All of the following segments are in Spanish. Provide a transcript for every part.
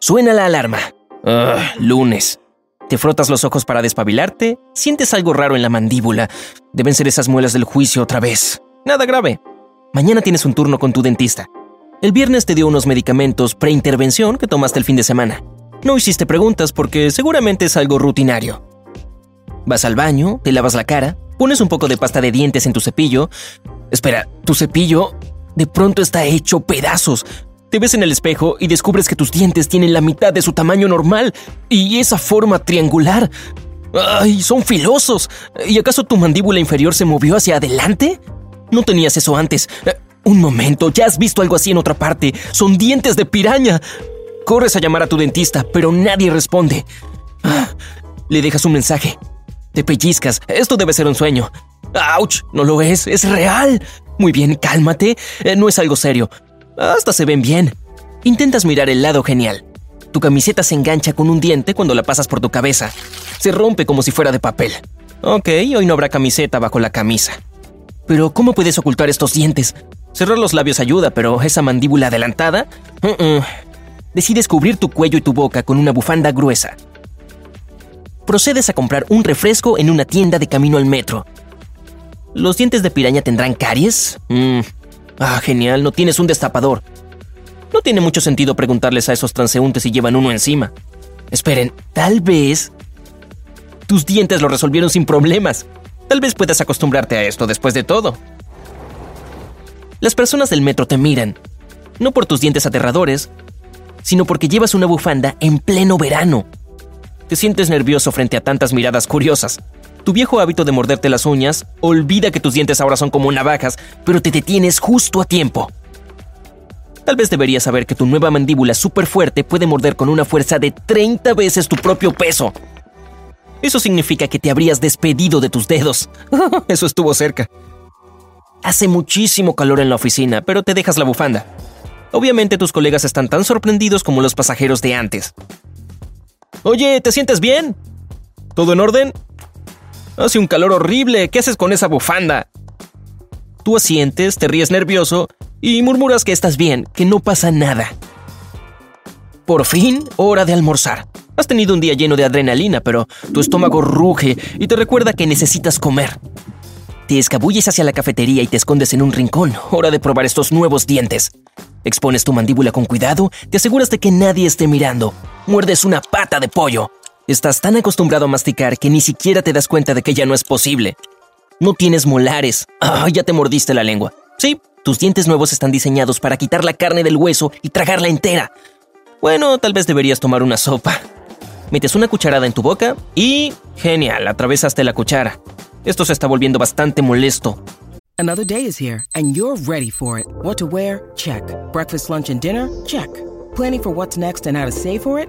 Suena la alarma. Ugh, lunes. Te frotas los ojos para despabilarte, sientes algo raro en la mandíbula. Deben ser esas muelas del juicio otra vez. Nada grave. Mañana tienes un turno con tu dentista. El viernes te dio unos medicamentos preintervención que tomaste el fin de semana. No hiciste preguntas porque seguramente es algo rutinario. Vas al baño, te lavas la cara, pones un poco de pasta de dientes en tu cepillo. Espera, tu cepillo de pronto está hecho pedazos. Te ves en el espejo y descubres que tus dientes tienen la mitad de su tamaño normal y esa forma triangular. ¡Ay, son filosos! ¿Y acaso tu mandíbula inferior se movió hacia adelante? No tenías eso antes. Un momento, ya has visto algo así en otra parte. Son dientes de piraña. Corres a llamar a tu dentista, pero nadie responde. Ah, le dejas un mensaje. Te pellizcas. Esto debe ser un sueño. ¡Auch! No lo es, es real. Muy bien, cálmate. Eh, no es algo serio. Hasta se ven bien. Intentas mirar el lado genial. Tu camiseta se engancha con un diente cuando la pasas por tu cabeza. Se rompe como si fuera de papel. Ok, hoy no habrá camiseta bajo la camisa. Pero ¿cómo puedes ocultar estos dientes? Cerrar los labios ayuda, pero esa mandíbula adelantada... Decides cubrir tu cuello y tu boca con una bufanda gruesa. Procedes a comprar un refresco en una tienda de camino al metro. ¿Los dientes de piraña tendrán caries? Mm. Ah, genial, no tienes un destapador. No tiene mucho sentido preguntarles a esos transeúntes si llevan uno encima. Esperen, tal vez... Tus dientes lo resolvieron sin problemas. Tal vez puedas acostumbrarte a esto después de todo. Las personas del metro te miran, no por tus dientes aterradores, sino porque llevas una bufanda en pleno verano. Te sientes nervioso frente a tantas miradas curiosas. Tu viejo hábito de morderte las uñas olvida que tus dientes ahora son como navajas, pero te detienes justo a tiempo. Tal vez deberías saber que tu nueva mandíbula súper fuerte puede morder con una fuerza de 30 veces tu propio peso. Eso significa que te habrías despedido de tus dedos. Eso estuvo cerca. Hace muchísimo calor en la oficina, pero te dejas la bufanda. Obviamente tus colegas están tan sorprendidos como los pasajeros de antes. Oye, ¿te sientes bien? ¿Todo en orden? Hace un calor horrible. ¿Qué haces con esa bufanda? Tú asientes, te ríes nervioso y murmuras que estás bien, que no pasa nada. Por fin, hora de almorzar. Has tenido un día lleno de adrenalina, pero tu estómago ruge y te recuerda que necesitas comer. Te escabulles hacia la cafetería y te escondes en un rincón. Hora de probar estos nuevos dientes. Expones tu mandíbula con cuidado, te aseguras de que nadie esté mirando. Muerdes una pata de pollo. Estás tan acostumbrado a masticar que ni siquiera te das cuenta de que ya no es posible. No tienes molares. Ah, ya te mordiste la lengua. Sí, tus dientes nuevos están diseñados para quitar la carne del hueso y tragarla entera. Bueno, tal vez deberías tomar una sopa. Metes una cucharada en tu boca y... Genial, atravesaste la cuchara. Esto se está volviendo bastante molesto. Another day is here and you're ready for it. What to wear? Check. Breakfast, lunch and dinner? Check. Planning for what's next and how to save for it?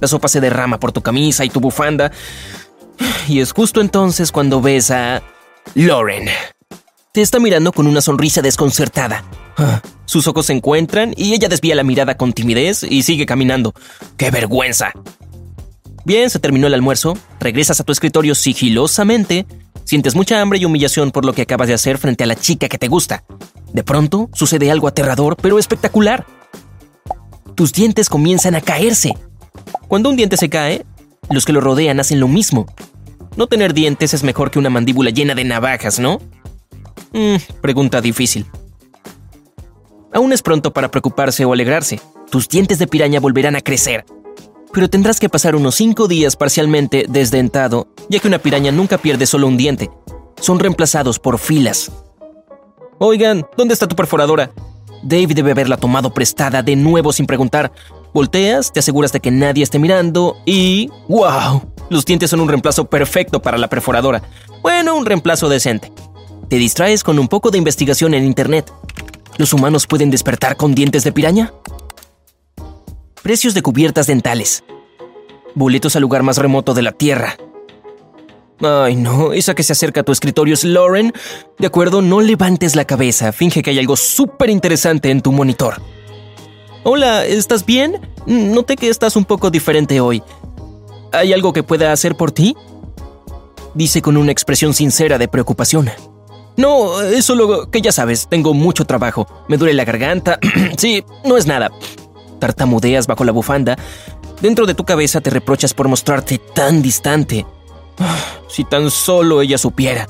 La sopa se derrama por tu camisa y tu bufanda. Y es justo entonces cuando ves a Lauren. Te está mirando con una sonrisa desconcertada. Sus ojos se encuentran y ella desvía la mirada con timidez y sigue caminando. ¡Qué vergüenza! Bien, se terminó el almuerzo, regresas a tu escritorio sigilosamente, sientes mucha hambre y humillación por lo que acabas de hacer frente a la chica que te gusta. De pronto, sucede algo aterrador pero espectacular. Tus dientes comienzan a caerse. Cuando un diente se cae, los que lo rodean hacen lo mismo. No tener dientes es mejor que una mandíbula llena de navajas, ¿no? Mm, pregunta difícil. Aún es pronto para preocuparse o alegrarse. tus dientes de piraña volverán a crecer. Pero tendrás que pasar unos 5 días parcialmente desdentado, ya que una piraña nunca pierde solo un diente. Son reemplazados por filas. Oigan, ¿dónde está tu perforadora? Dave debe haberla tomado prestada de nuevo sin preguntar. Volteas, te aseguras de que nadie esté mirando y... ¡Wow! Los dientes son un reemplazo perfecto para la perforadora. Bueno, un reemplazo decente. Te distraes con un poco de investigación en Internet. ¿Los humanos pueden despertar con dientes de piraña? Precios de cubiertas dentales. Boletos al lugar más remoto de la Tierra. Ay, no, esa que se acerca a tu escritorio es Lauren. De acuerdo, no levantes la cabeza, finge que hay algo súper interesante en tu monitor. Hola, ¿estás bien? Noté que estás un poco diferente hoy. ¿Hay algo que pueda hacer por ti? Dice con una expresión sincera de preocupación. No, es solo que ya sabes, tengo mucho trabajo. Me duele la garganta. sí, no es nada. Tartamudeas bajo la bufanda. Dentro de tu cabeza te reprochas por mostrarte tan distante. Si tan solo ella supiera.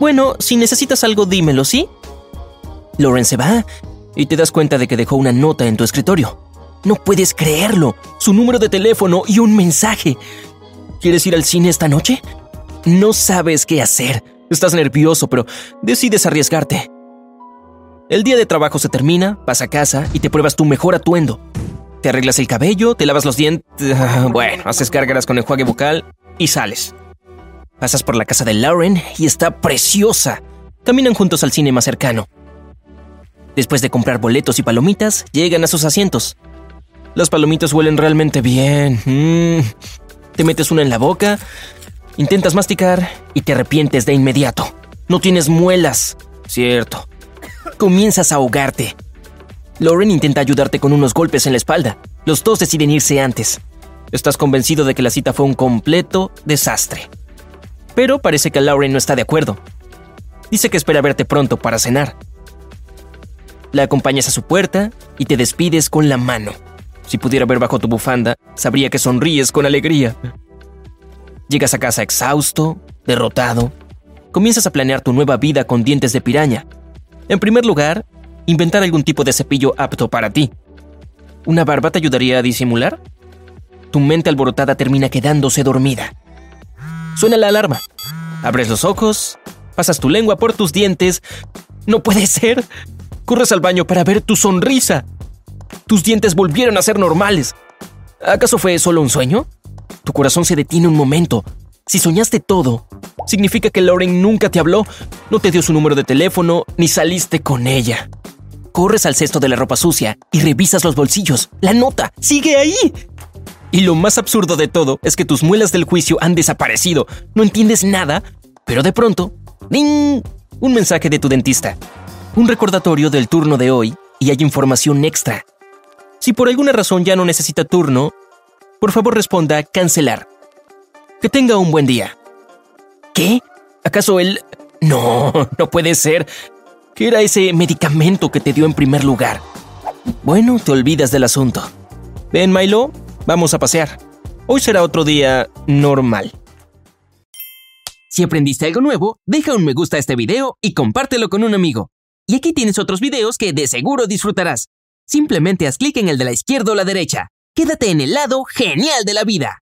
Bueno, si necesitas algo, dímelo, ¿sí? Lauren se va y te das cuenta de que dejó una nota en tu escritorio. No puedes creerlo. Su número de teléfono y un mensaje. ¿Quieres ir al cine esta noche? No sabes qué hacer. Estás nervioso, pero decides arriesgarte. El día de trabajo se termina, vas a casa y te pruebas tu mejor atuendo. Te arreglas el cabello, te lavas los dientes, bueno, haces gárgaras con el enjuague bucal y sales. Pasas por la casa de Lauren y está preciosa. Caminan juntos al cine más cercano. Después de comprar boletos y palomitas, llegan a sus asientos. Las palomitas huelen realmente bien. Mm. Te metes una en la boca, intentas masticar y te arrepientes de inmediato. No tienes muelas. Cierto. Comienzas a ahogarte. Lauren intenta ayudarte con unos golpes en la espalda. Los dos deciden irse antes. Estás convencido de que la cita fue un completo desastre. Pero parece que Lauren no está de acuerdo. Dice que espera verte pronto para cenar. La acompañas a su puerta y te despides con la mano. Si pudiera ver bajo tu bufanda, sabría que sonríes con alegría. Llegas a casa exhausto, derrotado. Comienzas a planear tu nueva vida con dientes de piraña. En primer lugar, inventar algún tipo de cepillo apto para ti. ¿Una barba te ayudaría a disimular? Tu mente alborotada termina quedándose dormida. Suena la alarma. Abres los ojos, pasas tu lengua por tus dientes. No puede ser. Corres al baño para ver tu sonrisa. Tus dientes volvieron a ser normales. ¿Acaso fue solo un sueño? Tu corazón se detiene un momento. Si soñaste todo, significa que Lauren nunca te habló, no te dio su número de teléfono, ni saliste con ella. Corres al cesto de la ropa sucia y revisas los bolsillos. La nota sigue ahí. Y lo más absurdo de todo es que tus muelas del juicio han desaparecido. No entiendes nada, pero de pronto, ¡ding! Un mensaje de tu dentista. Un recordatorio del turno de hoy y hay información extra. Si por alguna razón ya no necesita turno, por favor responda cancelar. Que tenga un buen día. ¿Qué? ¿Acaso él... No, no puede ser. ¿Qué era ese medicamento que te dio en primer lugar? Bueno, te olvidas del asunto. Ven, Milo, vamos a pasear. Hoy será otro día normal. Si aprendiste algo nuevo, deja un me gusta a este video y compártelo con un amigo. Y aquí tienes otros videos que de seguro disfrutarás. Simplemente haz clic en el de la izquierda o la derecha. Quédate en el lado genial de la vida.